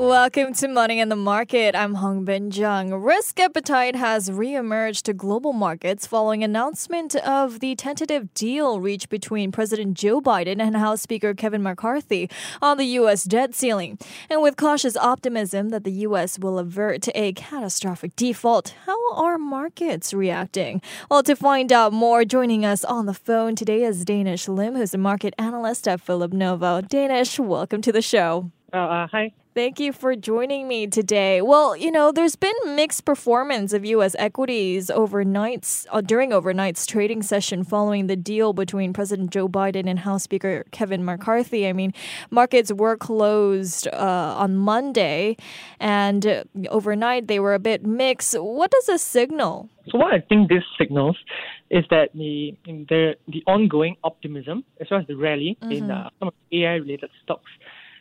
Welcome to Money in the Market. I'm Hongbin Jeong. Risk appetite has re-emerged to global markets following announcement of the tentative deal reached between President Joe Biden and House Speaker Kevin McCarthy on the U.S. debt ceiling. And with cautious optimism that the U.S. will avert a catastrophic default, how are markets reacting? Well, to find out more, joining us on the phone today is Danish Lim, who's a market analyst at Phillip Nova. Danish, welcome to the show. Uh, uh, hi. Thank you for joining me today. Well, you know, there's been mixed performance of U.S. equities overnights uh, during overnight's trading session following the deal between President Joe Biden and House Speaker Kevin McCarthy. I mean, markets were closed uh, on Monday, and uh, overnight they were a bit mixed. What does this signal? So, what I think this signals is that the the the ongoing optimism as well as the rally mm-hmm. in uh, some of AI related stocks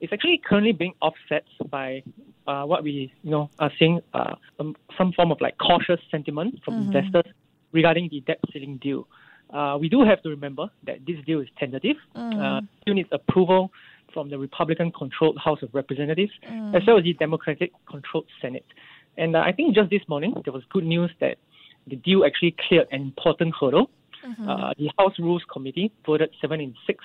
is actually currently being offset by uh, what we you know are seeing uh, um, some form of like cautious sentiment from mm-hmm. investors regarding the debt ceiling deal. Uh, we do have to remember that this deal is tentative. Mm. still needs approval from the Republican-controlled House of Representatives mm. as well as the Democratic-controlled Senate. And uh, I think just this morning there was good news that the deal actually cleared an important hurdle. Mm-hmm. Uh, the House Rules Committee voted seven in six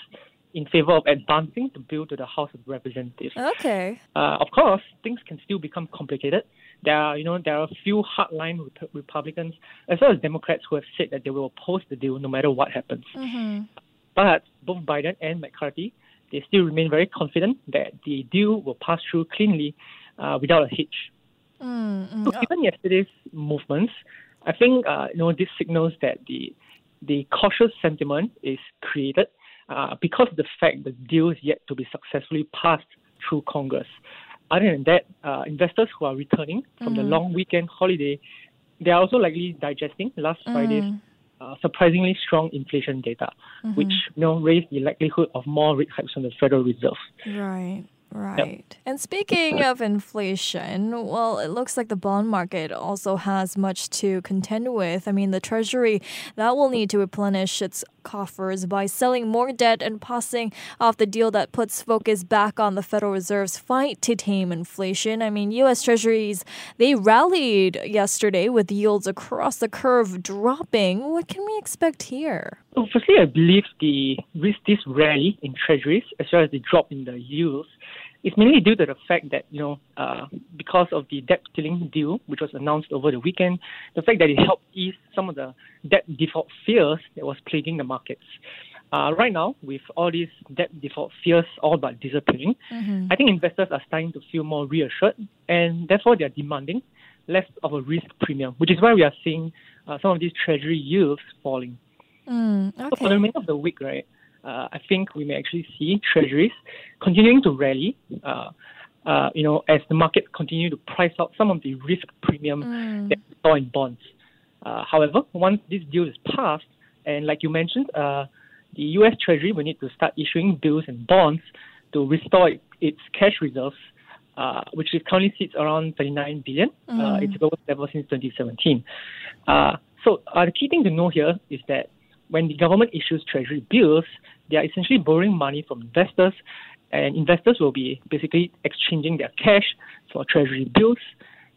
in favor of advancing the bill to the House of Representatives. Okay. Uh, of course, things can still become complicated. There are, you know, there are a few hardline Rep- Republicans as well as Democrats who have said that they will oppose the deal no matter what happens. Mm-hmm. But both Biden and McCarthy, they still remain very confident that the deal will pass through cleanly uh, without a hitch. Mm-hmm. So given yesterday's movements, I think uh, you know this signals that the the cautious sentiment is created uh, because of the fact the deal is yet to be successfully passed through Congress. Other than that, uh, investors who are returning from mm the long weekend holiday, they are also likely digesting last mm Friday's uh, surprisingly strong inflation data, mm-hmm. which you know raised the likelihood of more rate hikes from the Federal Reserve. Right. Right. Yep. And speaking of inflation, well, it looks like the bond market also has much to contend with. I mean, the Treasury that will need to replenish its coffers by selling more debt and passing off the deal that puts focus back on the Federal Reserve's fight to tame inflation. I mean, US Treasuries, they rallied yesterday with yields across the curve dropping. What can we expect here? Well, firstly, I believe the with this rally in Treasuries as well as the drop in the yields it's mainly due to the fact that, you know, uh, because of the debt ceiling deal, which was announced over the weekend, the fact that it helped ease some of the debt default fears that was plaguing the markets. Uh, right now, with all these debt default fears all but disappearing, mm-hmm. I think investors are starting to feel more reassured, and therefore they are demanding less of a risk premium, which is why we are seeing uh, some of these treasury yields falling. Mm, okay. So for the remainder of the week, right, I think we may actually see treasuries continuing to rally. Uh, uh, you know, as the market continue to price out some of the risk premium mm. that we saw in bonds. Uh, however, once this deal is passed, and like you mentioned, uh, the U.S. Treasury will need to start issuing bills and bonds to restore its cash reserves, uh, which is currently sits around 39 billion. Mm. its lowest level since 2017. so the key thing to know here is that when the government issues treasury bills, they are essentially borrowing money from investors, and investors will be basically exchanging their cash for treasury bills,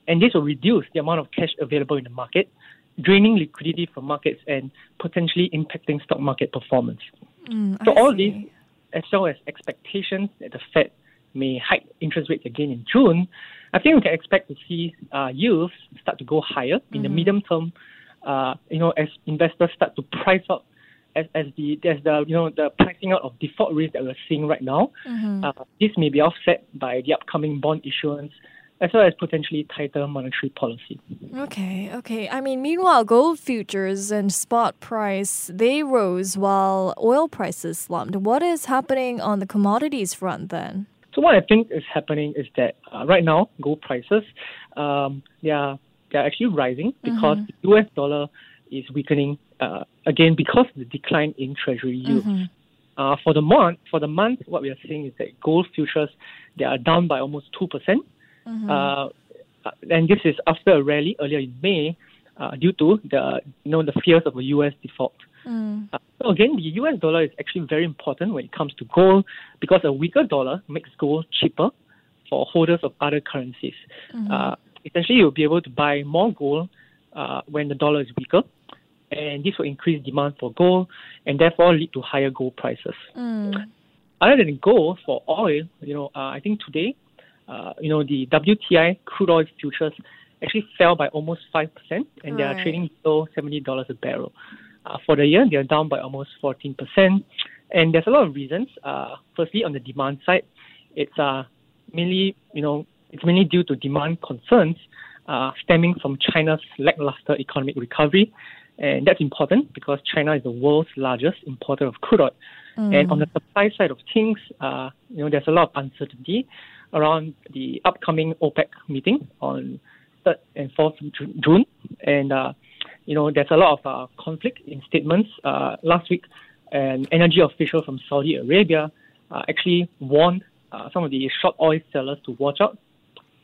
and this will reduce the amount of cash available in the market, draining liquidity from markets and potentially impacting stock market performance. Mm, so all these, as well as expectations that the Fed may hike interest rates again in June, I think we can expect to see uh, yields start to go higher in mm-hmm. the medium term uh, you know, as investors start to price out as, as the as the you know the pricing out of default risk that we're seeing right now, mm-hmm. uh, this may be offset by the upcoming bond issuance as well as potentially tighter monetary policy. Okay, okay. I mean, meanwhile, gold futures and spot price they rose while oil prices slumped. What is happening on the commodities front then? So what I think is happening is that uh, right now gold prices um, they are they're actually rising because mm-hmm. the US dollar is weakening uh, again because of the decline in treasury yields. Mm-hmm. Uh, for the month, for the month, what we are seeing is that gold futures they are down by almost two percent. Mm-hmm. Uh, uh, and this is after a rally earlier in May uh, due to the you know the fears of a U.S. default. Mm. Uh, so again, the U.S. dollar is actually very important when it comes to gold because a weaker dollar makes gold cheaper for holders of other currencies. Mm-hmm. Uh, essentially, you'll be able to buy more gold uh, when the dollar is weaker, and this will increase demand for gold and therefore lead to higher gold prices. Mm. Other than gold, for oil, you know, uh, I think today, uh, you know, the WTI crude oil futures actually fell by almost five percent, and they are trading below seventy dollars a barrel. Uh, for the year, they are down by almost fourteen percent, and there's a lot of reasons. Uh, firstly, on the demand side, it's uh, mainly, you know, it's mainly due to demand concerns uh, stemming from China's lackluster economic recovery. And that's important because China is the world's largest importer of crude oil. Mm. And on the supply side of things, uh, you know, there's a lot of uncertainty around the upcoming OPEC meeting on 3rd and 4th June. And, uh, you know, there's a lot of uh, conflict in statements. Uh, last week, an energy official from Saudi Arabia uh, actually warned uh, some of the short oil sellers to watch out.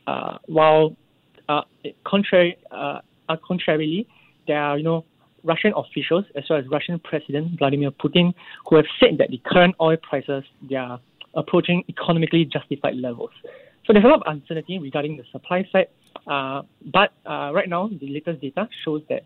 Uh, while uh, contrary, uh, contrarily, there are you know Russian officials as well as Russian President Vladimir Putin who have said that the current oil prices they are approaching economically justified levels. So there's a lot of uncertainty regarding the supply side. Uh, but uh, right now, the latest data shows that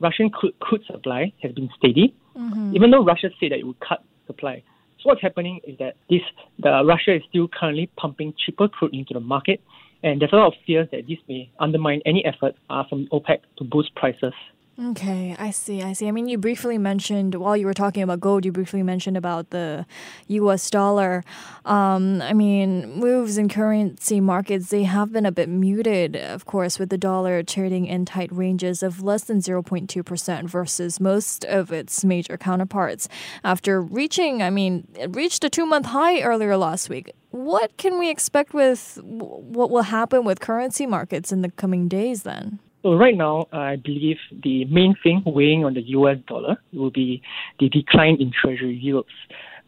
Russian crude, crude supply has been steady, mm-hmm. even though Russia said that it would cut supply So what's happening is that this the Russia is still currently pumping cheaper crude into the market, and there's a lot of fears that this may undermine any effort uh, from OPEC to boost prices. Okay, I see. I see. I mean, you briefly mentioned while you were talking about gold, you briefly mentioned about the U.S. dollar. Um, I mean, moves in currency markets they have been a bit muted, of course, with the dollar trading in tight ranges of less than zero point two percent versus most of its major counterparts. After reaching, I mean, it reached a two-month high earlier last week. What can we expect with what will happen with currency markets in the coming days then? So right now, I believe the main thing weighing on the U.S. dollar will be the decline in treasury yields.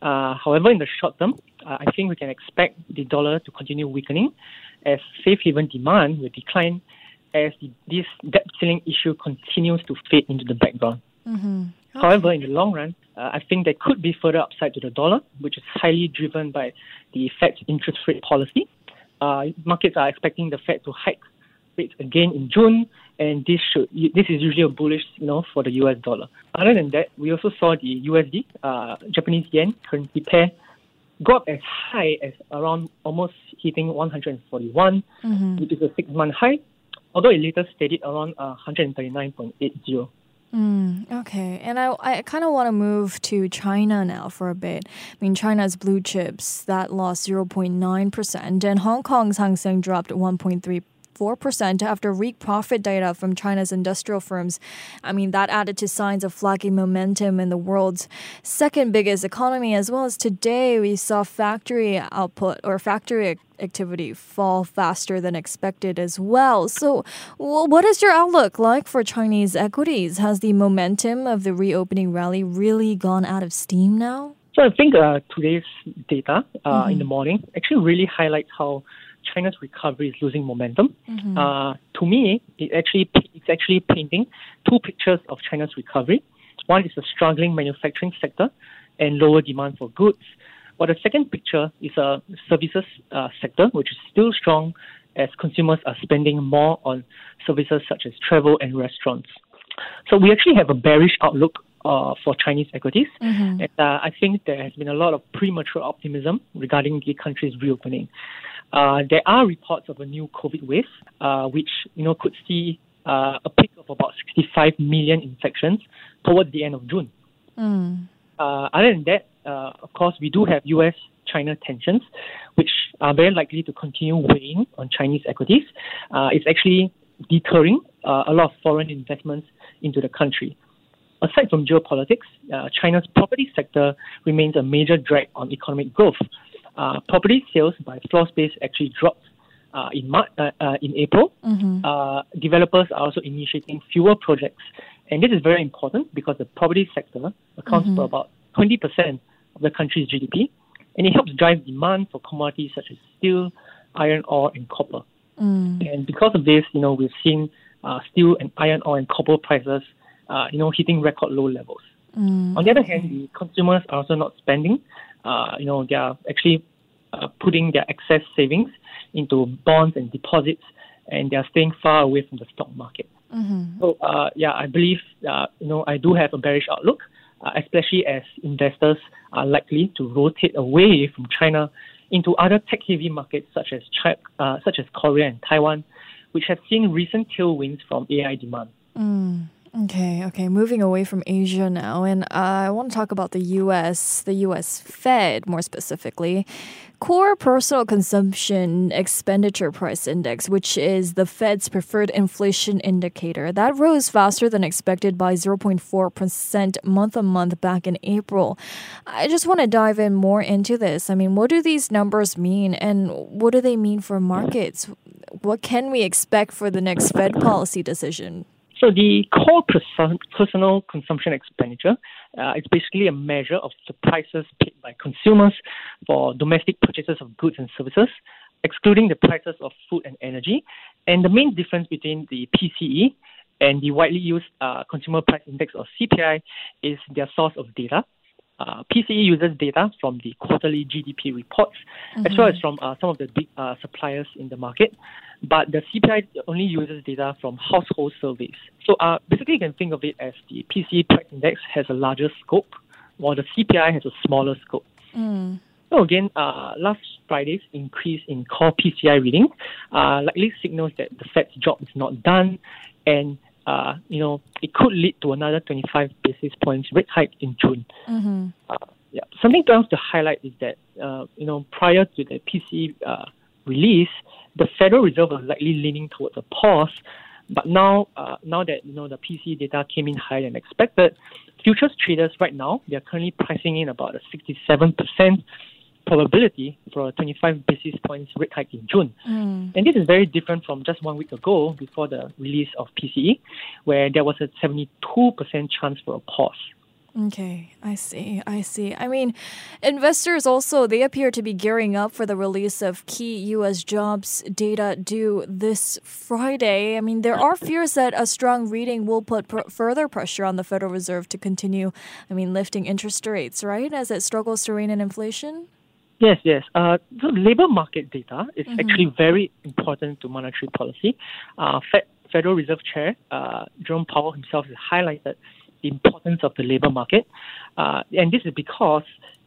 Uh, however, in the short term, uh, I think we can expect the dollar to continue weakening as safe haven demand will decline as the, this debt ceiling issue continues to fade into the background. Mm-hmm. Okay. However, in the long run, uh, I think there could be further upside to the dollar, which is highly driven by the Fed's interest rate policy. Uh, markets are expecting the Fed to hike rates again in June, and this should this is usually a bullish signal for the US dollar. Other than that, we also saw the USD, uh, Japanese yen currency pair go up as high as around almost hitting 141, mm-hmm. which is a six month high, although it later steadied around uh, 139.80. Mm, okay, and I, I kind of want to move to China now for a bit. I mean, China's blue chips that lost 0.9%, and Hong Kong's Hang Seng dropped 1.3 4% after weak profit data from China's industrial firms. I mean, that added to signs of flagging momentum in the world's second biggest economy, as well as today we saw factory output or factory activity fall faster than expected as well. So, what is your outlook like for Chinese equities? Has the momentum of the reopening rally really gone out of steam now? So, I think uh, today's data uh, mm-hmm. in the morning actually really highlights how China's recovery is losing momentum. Mm-hmm. Uh, to me, it actually it's actually painting two pictures of China's recovery. One is a struggling manufacturing sector and lower demand for goods, while the second picture is a services uh, sector, which is still strong as consumers are spending more on services such as travel and restaurants. So we actually have a bearish outlook uh, for Chinese equities. Mm-hmm. And uh, I think there has been a lot of premature optimism regarding the country's reopening. Uh, there are reports of a new COVID wave, uh, which you know could see uh, a peak of about 65 million infections towards the end of June. Mm. other than that, uh, of course, we do have U.S.-China tensions, which are very likely to continue weighing on Chinese equities. it's actually deterring a lot of foreign investments into the country. Aside from geopolitics, China's property sector remains a major drag on economic growth. Uh, property sales by floor space actually dropped uh, in March, uh, uh, in April. Mm-hmm. Uh, developers are also initiating fewer projects, and this is very important because the property sector accounts mm-hmm. for about 20% of the country's GDP, and it helps drive demand for commodities such as steel, iron ore, and copper. Mm. And because of this, you know, we've seen uh, steel and iron ore and copper prices, uh, you know, hitting record low levels. Mm. On the other hand, the consumers are also not spending. Uh, you know, they are actually uh, putting their excess savings into bonds and deposits, and they are staying far away from the stock market. Mm-hmm. So, uh, yeah, I believe, uh, you know, I do have a bearish outlook, uh, especially as investors are likely to rotate away from China into other tech-heavy markets such as China, uh, such as Korea and Taiwan, which have seen recent tailwinds from AI demand. Mm. Okay, okay. Moving away from Asia now, and uh, I want to talk about the U.S., the U.S. Fed more specifically. Core Personal Consumption Expenditure Price Index, which is the Fed's preferred inflation indicator, that rose faster than expected by 0.4% month on month back in April. I just want to dive in more into this. I mean, what do these numbers mean, and what do they mean for markets? What can we expect for the next Fed policy decision? So the core personal consumption expenditure uh, is basically a measure of the prices paid by consumers for domestic purchases of goods and services, excluding the prices of food and energy. And the main difference between the PCE and the widely used uh, consumer price index or CPI is their source of data. Uh, PCE uses data from the quarterly GDP reports, mm-hmm. as well as from uh, some of the big uh, suppliers in the market. But the CPI only uses data from household surveys. So uh, basically, you can think of it as the PCE price index has a larger scope, while the CPI has a smaller scope. Mm. So again, uh, last Friday's increase in core PCI reading uh, likely signals that the Fed's job is not done, and uh, you know, it could lead to another 25 basis points rate hike in June. Mm-hmm. Uh, yeah. Something else to highlight is that, uh, you know, prior to the PC uh, release, the Federal Reserve was likely leaning towards a pause. But now, uh, now that you know the PC data came in higher than expected, futures traders right now they are currently pricing in about a 67 percent probability for a 25 basis points rate hike in June. Mm. And this is very different from just one week ago before the release of PCE, where there was a 72% chance for a pause. Okay, I see. I see. I mean, investors also they appear to be gearing up for the release of key US jobs data due this Friday. I mean, there are fears that a strong reading will put pr- further pressure on the Federal Reserve to continue, I mean, lifting interest rates, right, as it struggles to rein in inflation. Yes, yes. Uh, the labor market data is mm-hmm. actually very important to monetary policy. Uh, Fed, Federal Reserve Chair uh, Jerome Powell himself has highlighted the importance of the labor market, uh, and this is because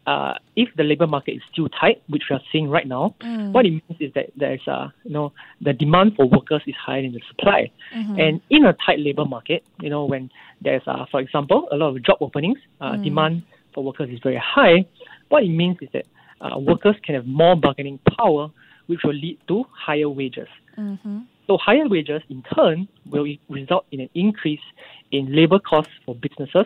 uh, if the labor market is still tight, which we are seeing right now, mm. what it means is that there's uh, you know the demand for workers is higher than the supply, mm-hmm. and in a tight labor market, you know when there's uh, for example a lot of job openings, uh, mm. demand for workers is very high. What it means is that uh, workers can have more bargaining power, which will lead to higher wages. Mm-hmm. So higher wages, in turn, will result in an increase in labor costs for businesses,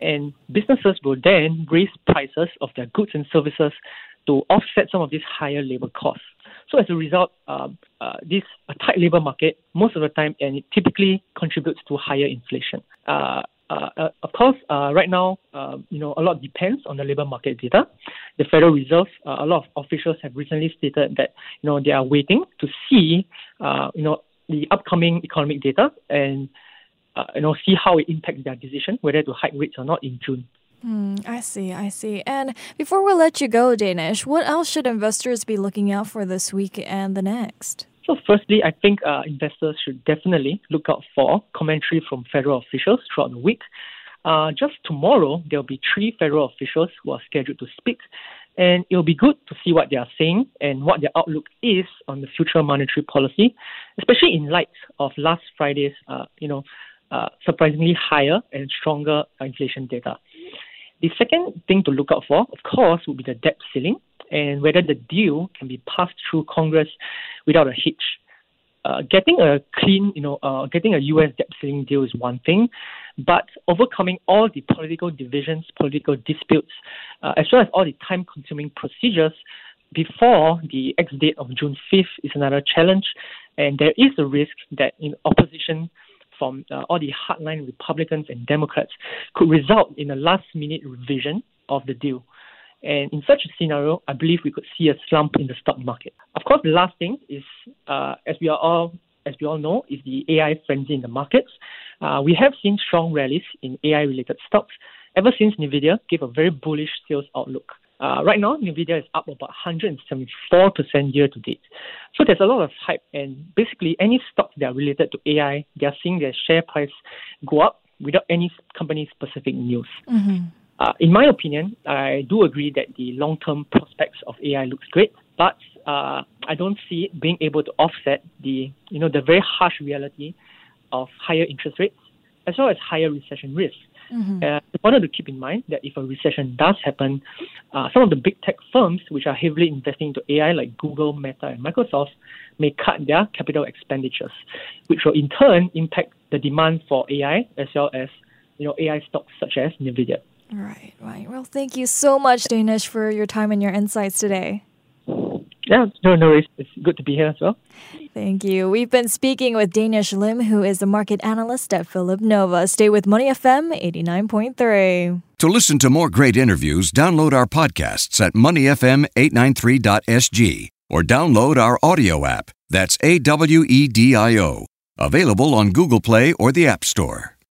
and businesses will then raise prices of their goods and services to offset some of these higher labor costs. So as a result, um, uh, this a tight labor market most of the time, and it typically contributes to higher inflation. Uh, uh, uh, of course, uh, right now, uh, you know, a lot depends on the labor market data. The Federal Reserve, uh, a lot of officials have recently stated that, you know, they are waiting to see, uh, you know, the upcoming economic data and, you know, see how it impacts their decision whether to hike rates or not in June. Mm, I see, I see. And before we let you go, Danish, what else should investors be looking out for this week and the next? So, firstly, I think uh, investors should definitely look out for commentary from federal officials throughout the week. Uh, just tomorrow, there will be three federal officials who are scheduled to speak, and it will be good to see what they are saying and what their outlook is on the future monetary policy, especially in light of last Friday's, uh, you know, uh, surprisingly higher and stronger inflation data. The second thing to look out for, of course, would be the debt ceiling and whether the deal can be passed through Congress without a hitch. Uh, getting a clean, you know, uh, getting a U.S. debt ceiling deal is one thing, but overcoming all the political divisions, political disputes, uh, as well as all the time-consuming procedures before the X-date of June 5th is another challenge, and there is a risk that in opposition from uh, all the hardline Republicans and Democrats could result in a last-minute revision of the deal. And in such a scenario, I believe we could see a slump in the stock market. Of course, the last thing is, uh, as we are all as we all know, is the AI frenzy in the markets. Uh, we have seen strong rallies in AI-related stocks ever since Nvidia gave a very bullish sales outlook. Uh, right now, Nvidia is up about 174% year to date. So there's a lot of hype, and basically any stocks that are related to AI, they are seeing their share price go up without any company specific news. Mm-hmm. Uh, in my opinion, I do agree that the long term prospects of AI looks great, but uh, I don't see it being able to offset the you know the very harsh reality of higher interest rates as well as higher recession risk. Mm-hmm. It's important to keep in mind that if a recession does happen, uh, some of the big tech firms which are heavily investing into AI, like Google, Meta, and Microsoft, may cut their capital expenditures, which will in turn impact the demand for AI as well as you know AI stocks such as Nvidia. Right, right. Well, thank you so much, Danish, for your time and your insights today. Yeah, no, no worries. It's good to be here as well. Thank you. We've been speaking with Danish Lim, who is a market analyst at Phillip Nova. Stay with Money FM 89.3. To listen to more great interviews, download our podcasts at moneyfm893.sg or download our audio app. That's A W E D I O. Available on Google Play or the App Store.